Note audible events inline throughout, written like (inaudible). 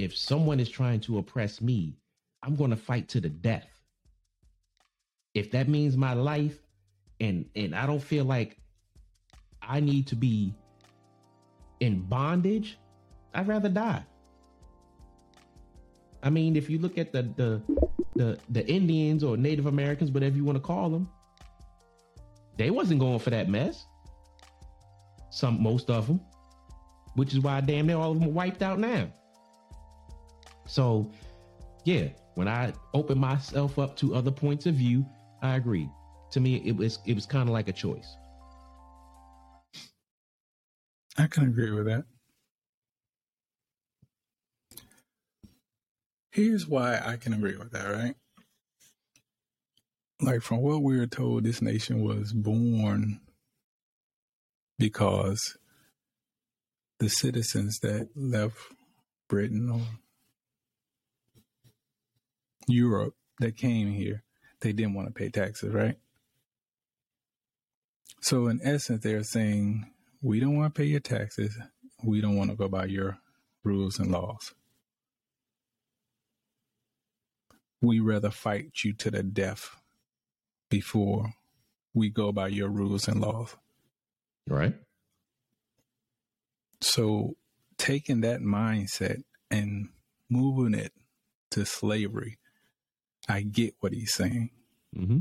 if someone is trying to oppress me, I'm going to fight to the death. If that means my life and and I don't feel like I need to be in bondage, I'd rather die. I mean, if you look at the the the, the Indians or Native Americans, whatever you want to call them, they wasn't going for that mess. Some most of them, which is why damn near all of them are wiped out now. So, yeah, when I open myself up to other points of view, I agree. To me, it was it was kind of like a choice. I can agree with that. Here's why I can agree with that, right? Like from what we were told, this nation was born because the citizens that left Britain or Europe that came here, they didn't want to pay taxes, right? So in essence, they're saying, we don't want to pay your taxes. We don't want to go by your rules and laws. we rather fight you to the death before we go by your rules and laws. Right. So taking that mindset and moving it to slavery, I get what he's saying. Mm-hmm.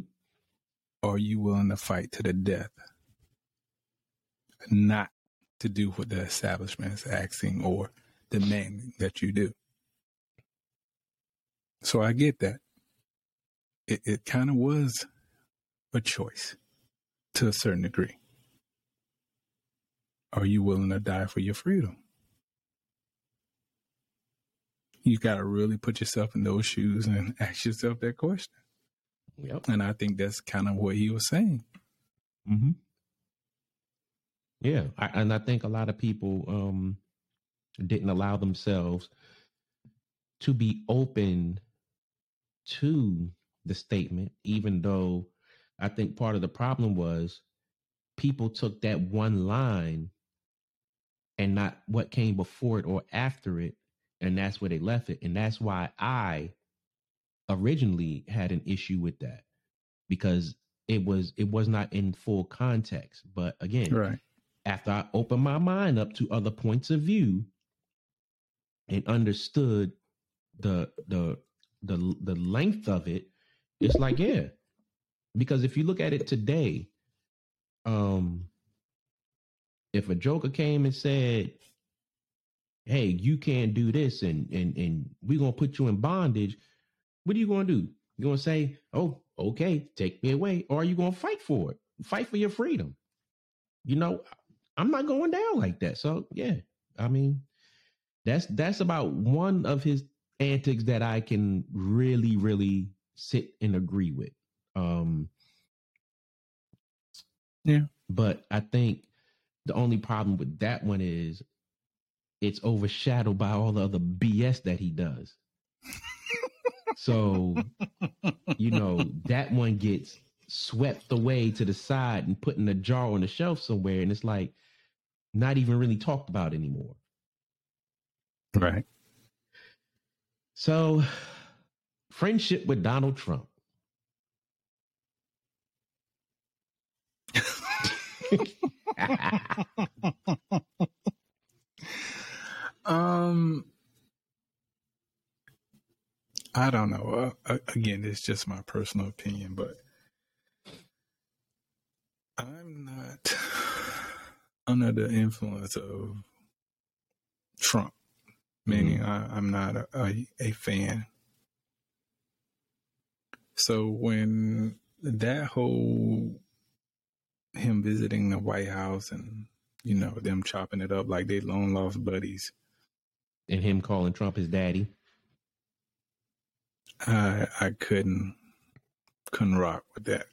Are you willing to fight to the death? Not to do what the establishment is asking or demanding that you do. So I get that. It, it kind of was a choice to a certain degree. Are you willing to die for your freedom? You got to really put yourself in those shoes and (laughs) ask yourself that question. Yep. And I think that's kind of what he was saying. Mm-hmm. Yeah, I, and I think a lot of people um, didn't allow themselves to be open to the statement, even though I think part of the problem was people took that one line and not what came before it or after it, and that's where they left it. And that's why I originally had an issue with that because it was it was not in full context. But again, right. after I opened my mind up to other points of view and understood the the the the length of it, it's like yeah, because if you look at it today, um, if a Joker came and said, "Hey, you can't do this," and and and we're gonna put you in bondage, what are you gonna do? You gonna say, "Oh, okay, take me away," or are you gonna fight for it? Fight for your freedom. You know, I'm not going down like that. So yeah, I mean, that's that's about one of his antics that I can really, really sit and agree with. Um, yeah. But I think the only problem with that one is it's overshadowed by all the other BS that he does. so, you know, that one gets swept away to the side and put in a jar on the shelf somewhere. And it's like not even really talked about anymore. Right. So, friendship with Donald Trump. (laughs) (laughs) um, I don't know. Uh, again, it's just my personal opinion, but I'm not under the influence of Trump meaning mm-hmm. I, am not a, a, a fan. So when that whole him visiting the White House and you know them chopping it up like they long lost buddies, and him calling Trump his daddy, I I couldn't couldn't rock with that.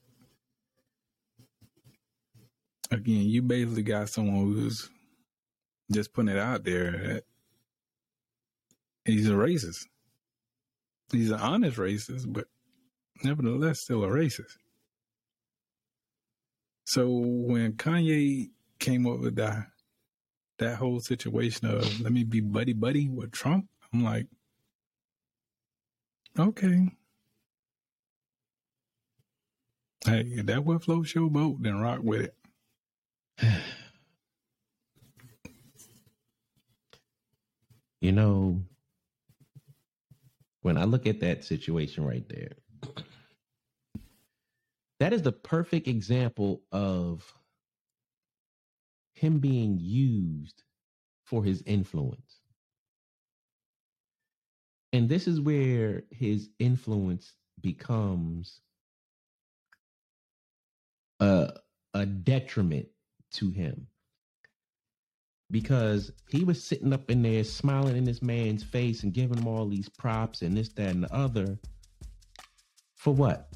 Again, you basically got someone who's just putting it out there he's a racist. He's an honest racist, but nevertheless still a racist. So when Kanye came up with that that whole situation of let me be buddy buddy with Trump, I'm like, Okay. Hey, if that what floats your boat, then rock with it. (sighs) you know, when I look at that situation right there, that is the perfect example of him being used for his influence. And this is where his influence becomes a, a detriment to him because he was sitting up in there smiling in this man's face and giving him all these props and this, that, and the other. For what?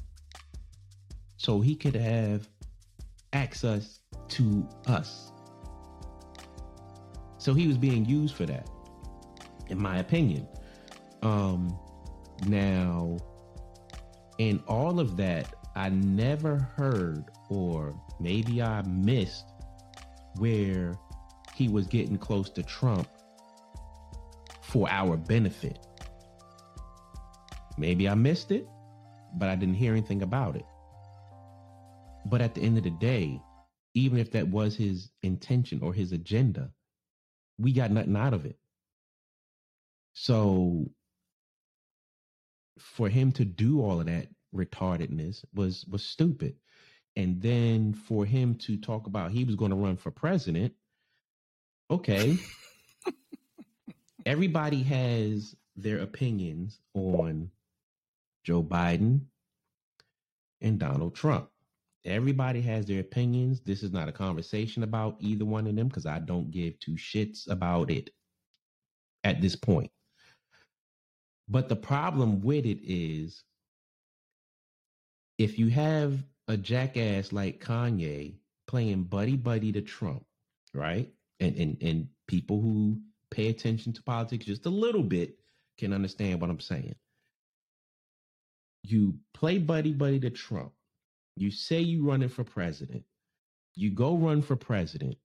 So he could have access to us. So he was being used for that, in my opinion. Um, now, in all of that, I never heard, or maybe I missed, where he was getting close to Trump for our benefit. Maybe I missed it, but I didn't hear anything about it. But at the end of the day, even if that was his intention or his agenda, we got nothing out of it. So for him to do all of that retardedness was was stupid. And then for him to talk about he was going to run for president, okay. (laughs) Everybody has their opinions on Joe Biden and Donald Trump. Everybody has their opinions. This is not a conversation about either one of them because I don't give two shits about it at this point. But the problem with it is if you have a jackass like Kanye playing buddy buddy to Trump, right? And and and people who pay attention to politics just a little bit can understand what I'm saying. You play buddy buddy to Trump you say you're running for president. You go run for president.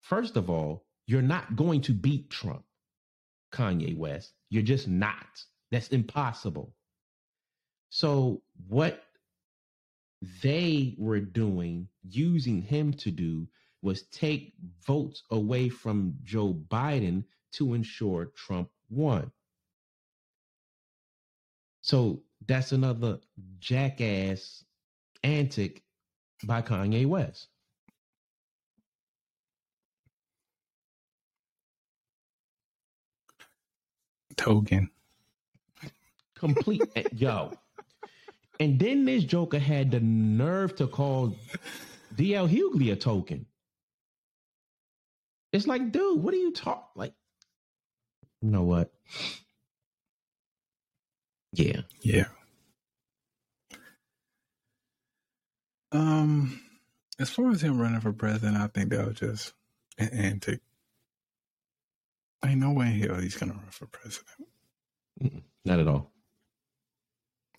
First of all, you're not going to beat Trump, Kanye West. You're just not. That's impossible. So, what they were doing, using him to do, was take votes away from Joe Biden to ensure Trump won. So, that's another jackass antic by Kanye West. Token. Complete eh, yo. And then this Joker had the nerve to call DL Hughley a token. It's like, dude, what are you talking? Like, you know what? Yeah. Yeah. Um, as far as him running for president, I think that was just an antic. Ain't no way in hell he's gonna run for president. Not at all.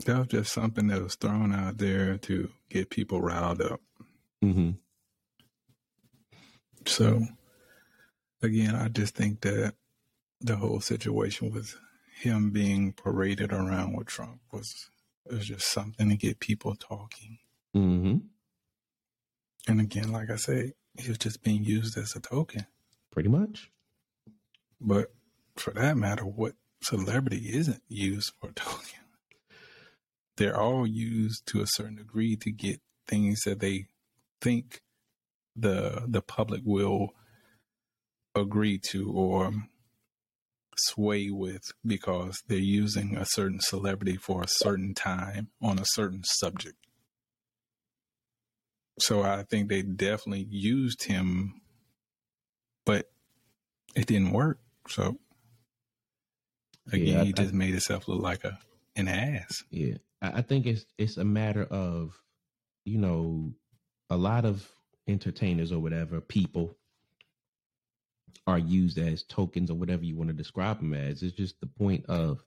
That was just something that was thrown out there to get people riled up. Mm-hmm. So, again, I just think that the whole situation with him being paraded around with Trump was was just something to get people talking. Mm-hmm. And again, like I say, he was just being used as a token. Pretty much. But for that matter, what celebrity isn't used for a (laughs) token? They're all used to a certain degree to get things that they think the the public will agree to or sway with because they're using a certain celebrity for a certain time on a certain subject. So I think they definitely used him, but it didn't work. So again, yeah, I, he just I, made himself look like a an ass. Yeah, I think it's it's a matter of you know a lot of entertainers or whatever people are used as tokens or whatever you want to describe them as. It's just the point of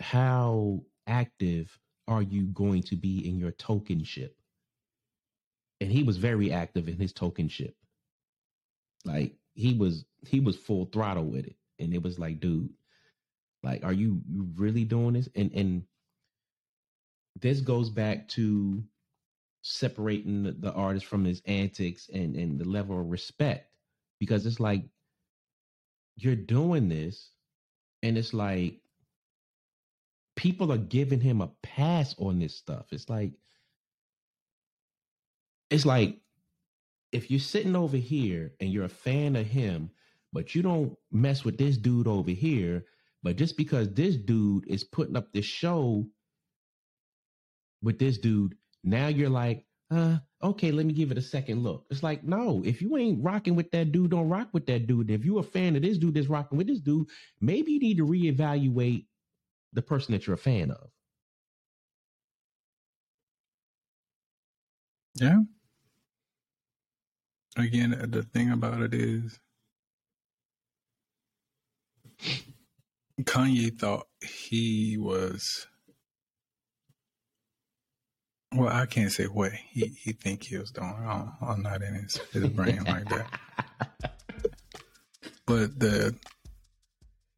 how active are you going to be in your tokenship? And he was very active in his tokenship. Like he was he was full throttle with it. And it was like, dude, Like, are you really doing this? And and this goes back to separating the, the artist from his antics and and the level of respect because it's like you're doing this and it's like people are giving him a pass on this stuff it's like it's like if you're sitting over here and you're a fan of him but you don't mess with this dude over here but just because this dude is putting up this show with this dude now you're like, uh, okay, let me give it a second look. It's like, no, if you ain't rocking with that dude, don't rock with that dude. If you're a fan of this dude that's rocking with this dude, maybe you need to reevaluate the person that you're a fan of. Yeah. Again, uh, the thing about it is Kanye thought he was well, I can't say what he, he think he was doing. I am not in his, his brain like that. (laughs) But the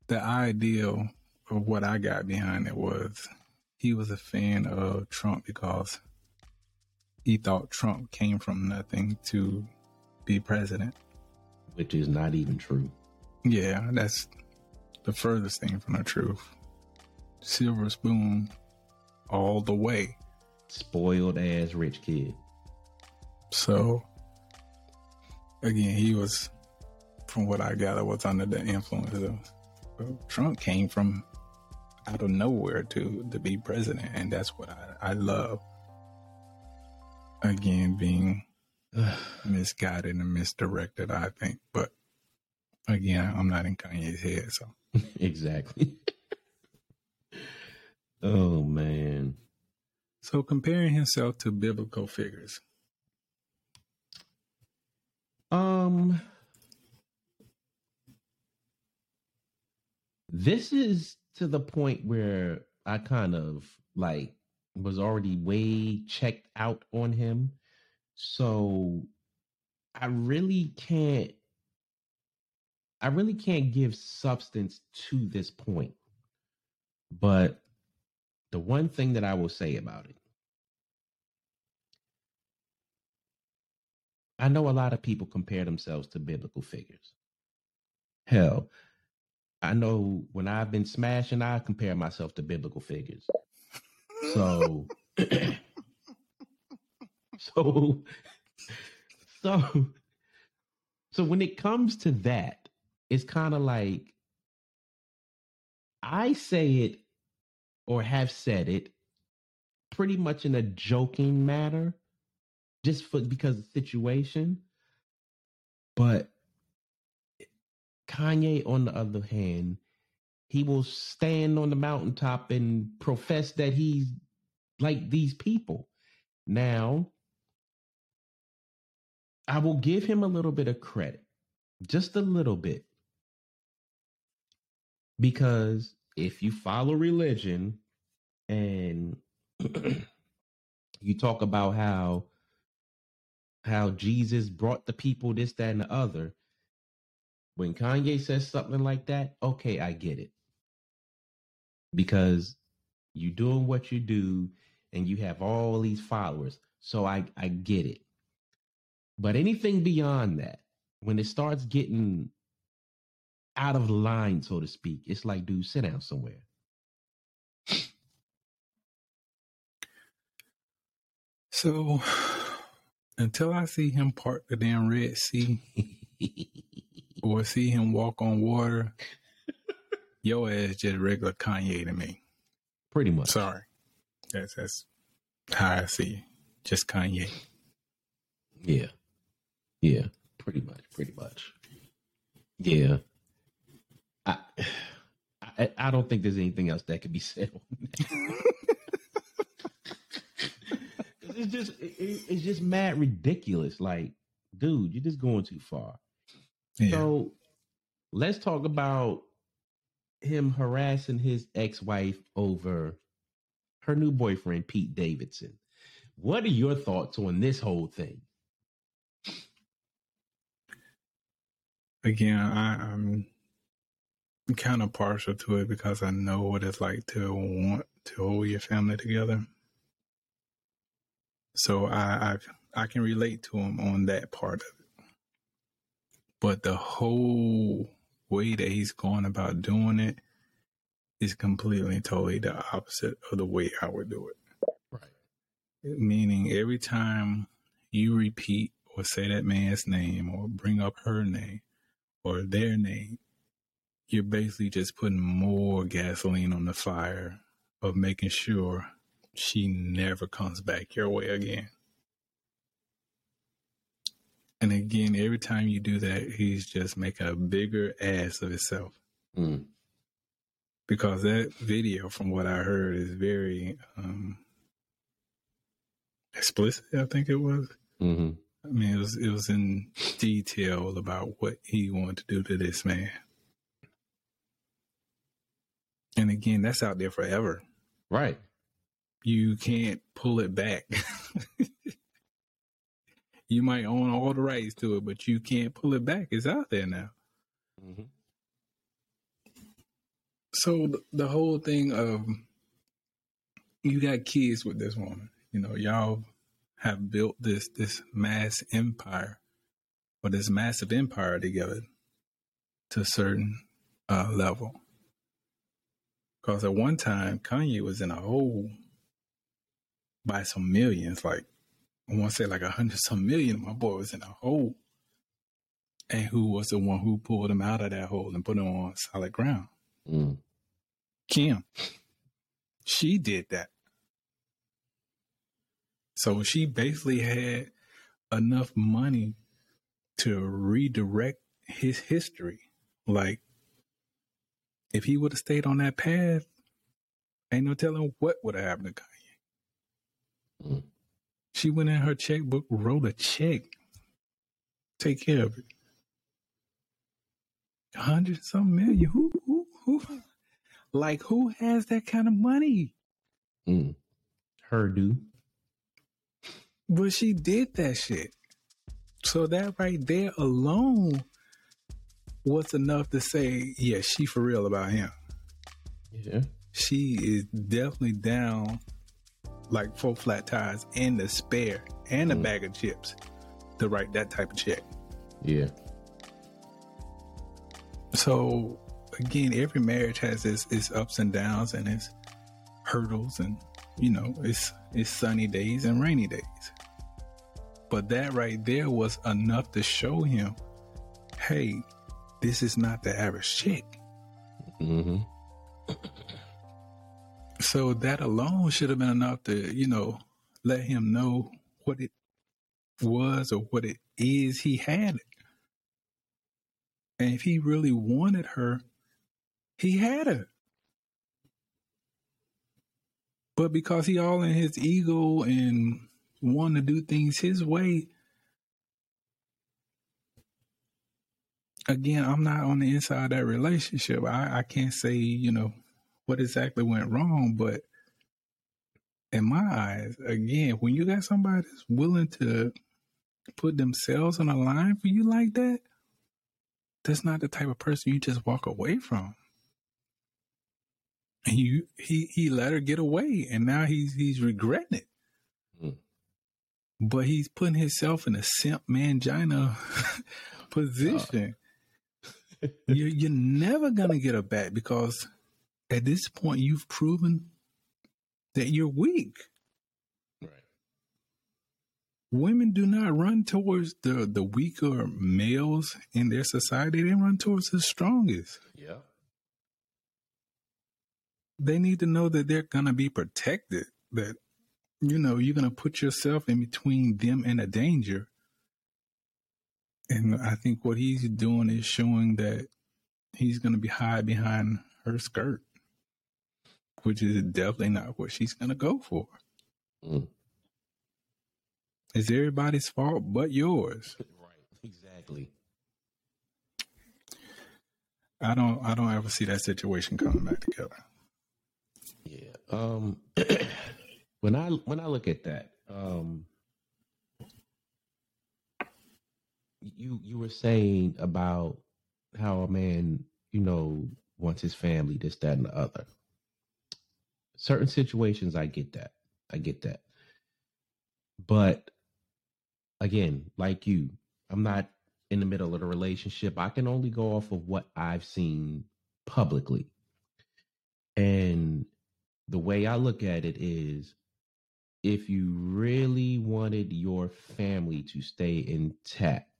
the ideal what I got behind it was he was a fan of Trump because he thought Trump came from nothing to be president. Which is not even true. Yeah, that's the furthest thing from the truth. Silver spoon all the way spoiled ass rich kid. So again, he was, from what I gather, was under the influence of well, Trump. Came from out of nowhere to to be president, and that's what I, I love. Again, being (sighs) misguided and misdirected, I think. But again, I'm not in Kanye's head, so (laughs) exactly. (laughs) oh man. So comparing himself to biblical figures. Um this is to the point where I kind of like was already way checked out on him. So I really can't I really can't give substance to this point. But the one thing that I will say about it I know a lot of people compare themselves to biblical figures. Hell, I know when I've been smashing, I compare myself to biblical figures. So, (laughs) so, so, so when it comes to that, it's kind of like I say it or have said it pretty much in a joking manner just for because of the situation. But Kanye, on the other hand, he will stand on the mountaintop and profess that he's like these people. Now, I will give him a little bit of credit, just a little bit. Because if you follow religion and (clears throat) you talk about how how Jesus brought the people this, that, and the other. When Kanye says something like that, okay, I get it. Because you doing what you do and you have all these followers. So I, I get it. But anything beyond that, when it starts getting out of line, so to speak, it's like, dude, sit down somewhere. So (sighs) until I see him part the damn Red Sea (laughs) or see him walk on water, your ass just regular Kanye to me. Pretty much. Sorry. That's that's how I see it. Just Kanye. Yeah. Yeah. Pretty much. Pretty much. Yeah. I I, I don't think there's anything else that could be said on that. (laughs) it's just it, it's just mad ridiculous. Like, dude, you're just going too far. Yeah. So let's talk about him harassing his ex-wife over her new boyfriend Pete Davidson. What are your thoughts on this whole thing? Again, I, I'm kind of partial to it because I know what it's like to want to hold your family together. So I I, I can relate to him on that part of it. But the whole way that he's going about doing it is completely and totally the opposite of the way I would do it. Right. Meaning every time you repeat or say that man's name or bring up her name or their name, you're basically just putting more gasoline on the fire of making sure she never comes back your way again. And again, every time you do that, he's just making a bigger ass of himself. Mm. Because that video, from what I heard, is very um, explicit. I think it was. Mm-hmm. I mean, it was it was in detail about what he wanted to do to this man. And again, that's out there forever. Right. You can't pull it back. (laughs) you might own all the rights to it, but you can't pull it back. It's out there now. Mm-hmm. So the, whole thing of you got kids with this woman, you know, y'all have built this this mass empire or this massive empire together to a certain uh, level. Because at one time, Kanye was in a hole by some millions, like I want to say like a hundred some million. My boy was in a hole, and who was the one who pulled him out of that hole and put him on solid ground? Mm. Kim. She did that. So she basically had enough money to redirect his history. Like, if he would have stayed on that path, ain't no telling what would have happened to Kanye. Mm. She went in her checkbook, wrote a check, take care of it. A hundred some million. Who, who, who? Like, who has that kind of money? Mm. Her do. But she did that shit. So that right there alone was enough to say, yeah, she for real about him. Yeah. She is definitely down like four flat tires and the spare and a Mm. bag of chips to write that type of check. Yeah. So again, every marriage has its, its ups and downs and its hurdles and you know, it's it's sunny days and rainy days. But that right there was enough to show him, hey, this is not the average chick. Mm-hmm. So that alone should have been enough to, you know, let him know what it was or what it is he had it. And if he really wanted her, he had her. But because he all in his ego and wanting to do things his way, again, I'm not on the inside of that relationship. I, I can't say, you know, what exactly went wrong, but in my eyes, again, when you got somebody that's willing to put themselves on a line for you like that, that's not the type of person you just walk away from. And you he he let her get away and now he's he's regretting it. Mm. But he's putting himself in a simp mangina (laughs) position. (laughs) you're you're never gonna get her back because at this point you've proven that you're weak. Right. Women do not run towards the, the weaker males in their society. They run towards the strongest. Yeah. They need to know that they're going to be protected, that, you know, you're going to put yourself in between them and a danger. And I think what he's doing is showing that he's going to be hide behind her skirt, which is definitely not what she's going to go for. Mm. It's everybody's fault but yours. (laughs) Right. Exactly. I don't I don't ever see that situation coming back together. Yeah. Um (clears throat) when I when I look at that, um you you were saying about how a man, you know, wants his family, this, that, and the other. Certain situations, I get that. I get that. But again, like you, I'm not in the middle of the relationship. I can only go off of what I've seen publicly. And the way I look at it is if you really wanted your family to stay intact,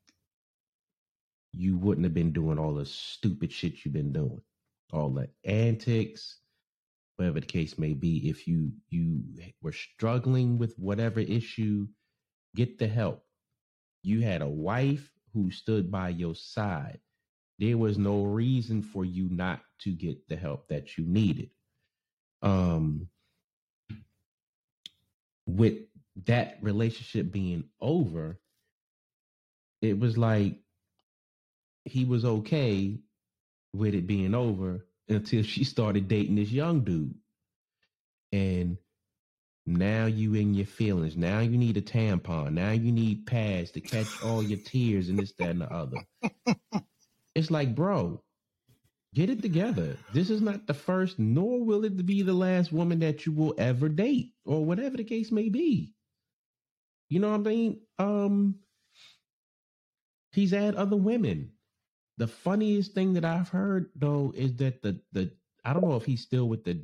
you wouldn't have been doing all the stupid shit you've been doing, all the antics, whatever the case may be. If you you were struggling with whatever issue, get the help. You had a wife who stood by your side. There was no reason for you not to get the help that you needed. Um, with that relationship being over, it was like he was okay with it being over until she started dating this young dude. And now you in your feelings. Now you need a tampon. Now you need pads to catch all your tears and this, that, and the other. it's like, bro, get it together. This is not the first, nor will it be the last woman that you will ever date, or whatever the case may be. You know what I mean? Um, he's had other women. The funniest thing that I've heard though is that the the I don't know if he's still with the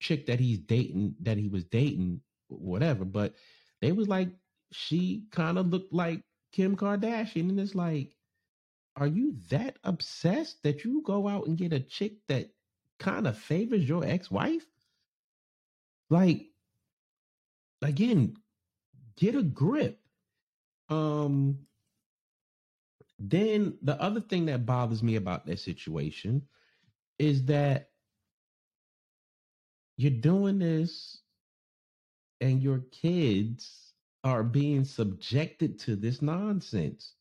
chick that he's dating that he was dating whatever but they was like she kind of looked like kim kardashian and it's like are you that obsessed that you go out and get a chick that kind of favors your ex-wife? Like again get a grip. Um then the other thing that bothers me about that situation is that you're doing this and your kids are being subjected to this nonsense.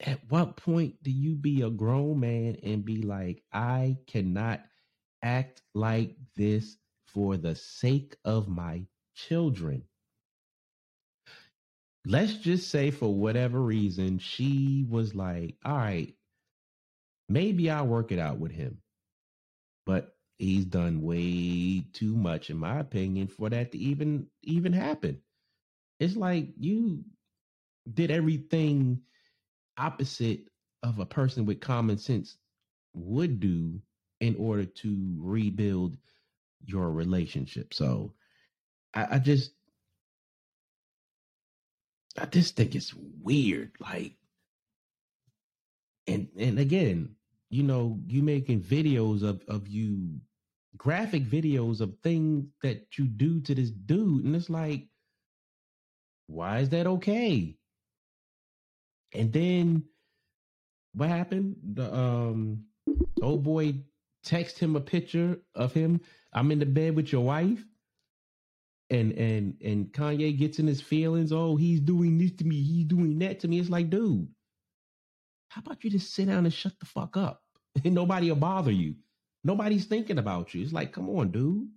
At what point do you be a grown man and be like, I cannot act like this for the sake of my children? Let's just say, for whatever reason, she was like, All right, maybe I'll work it out with him. But he's done way too much in my opinion for that to even even happen it's like you did everything opposite of a person with common sense would do in order to rebuild your relationship so i, I just i just think it's weird like and and again you know you making videos of of you graphic videos of things that you do to this dude and it's like why is that okay? And then what happened? The um old boy text him a picture of him i'm in the bed with your wife and and and kanye gets in his feelings oh he's doing this to me he's doing that to me it's like dude how about you just sit down and shut the fuck up (laughs) and nobody will bother you Nobody's thinking about you. It's like, come on, dude.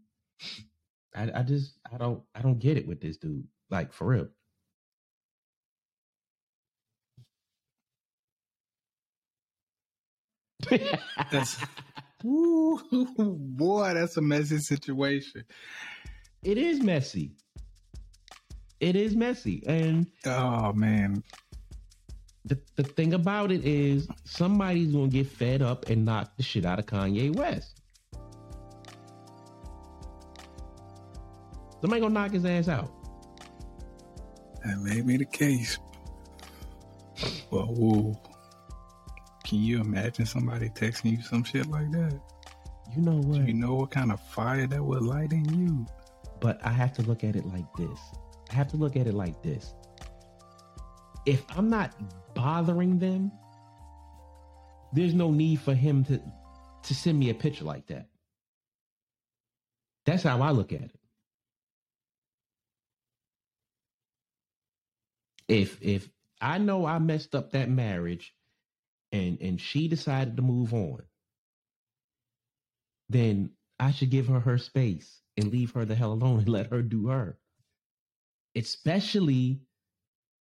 I, I just I don't I don't get it with this dude. Like for real. that's (laughs) (laughs) ooh, boy, that's a messy situation. It is messy. It is messy. And oh man, the, the thing about it is somebody's gonna get fed up and knock the shit out of Kanye West. Somebody gonna knock his ass out. That may be the case. Well, whoa. Can you imagine somebody texting you some shit like that? You know what? Do you know what kind of fire that would light in you? But I have to look at it like this. I have to look at it like this. If I'm not bothering them, there's no need for him to to send me a picture like that. That's how I look at it. If if I know I messed up that marriage and and she decided to move on, then I should give her her space and leave her the hell alone and let her do her. Especially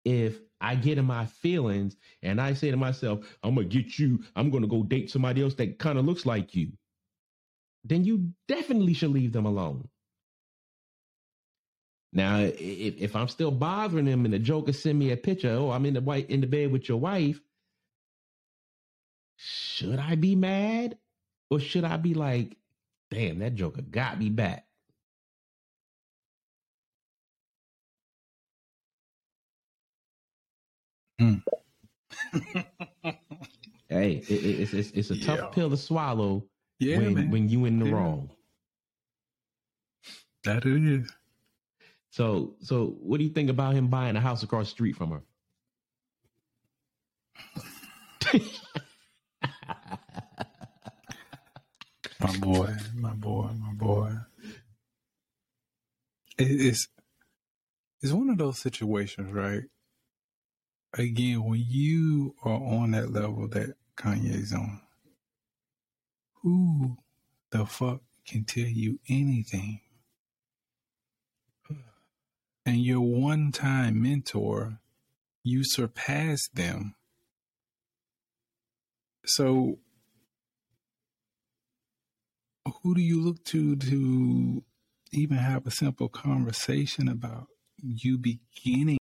if I get in my feelings and I say to myself, I'm gonna get you, I'm gonna go date somebody else that kind of looks like you, then you definitely should leave them alone. Now, if, if I'm still bothering them and the joker send me a picture, oh, I'm in the white in the bed with your wife, should I be mad? Or should I be like, damn, that joker got me back? Hmm. (laughs) hey, it, it's, it's it's a tough Yeah. pill to swallow Yeah, when man. when you in the Yeah. wrong. that it is. So so what do you think about him buying a house across the street from her? (laughs) My boy, my boy, my boy. It's it's one of those situations, right? Again, when you are on that level that Kanye's on, who the fuck can tell you anything? And your one time mentor, you surpass them. So who do you look to to even have a simple conversation about you beginning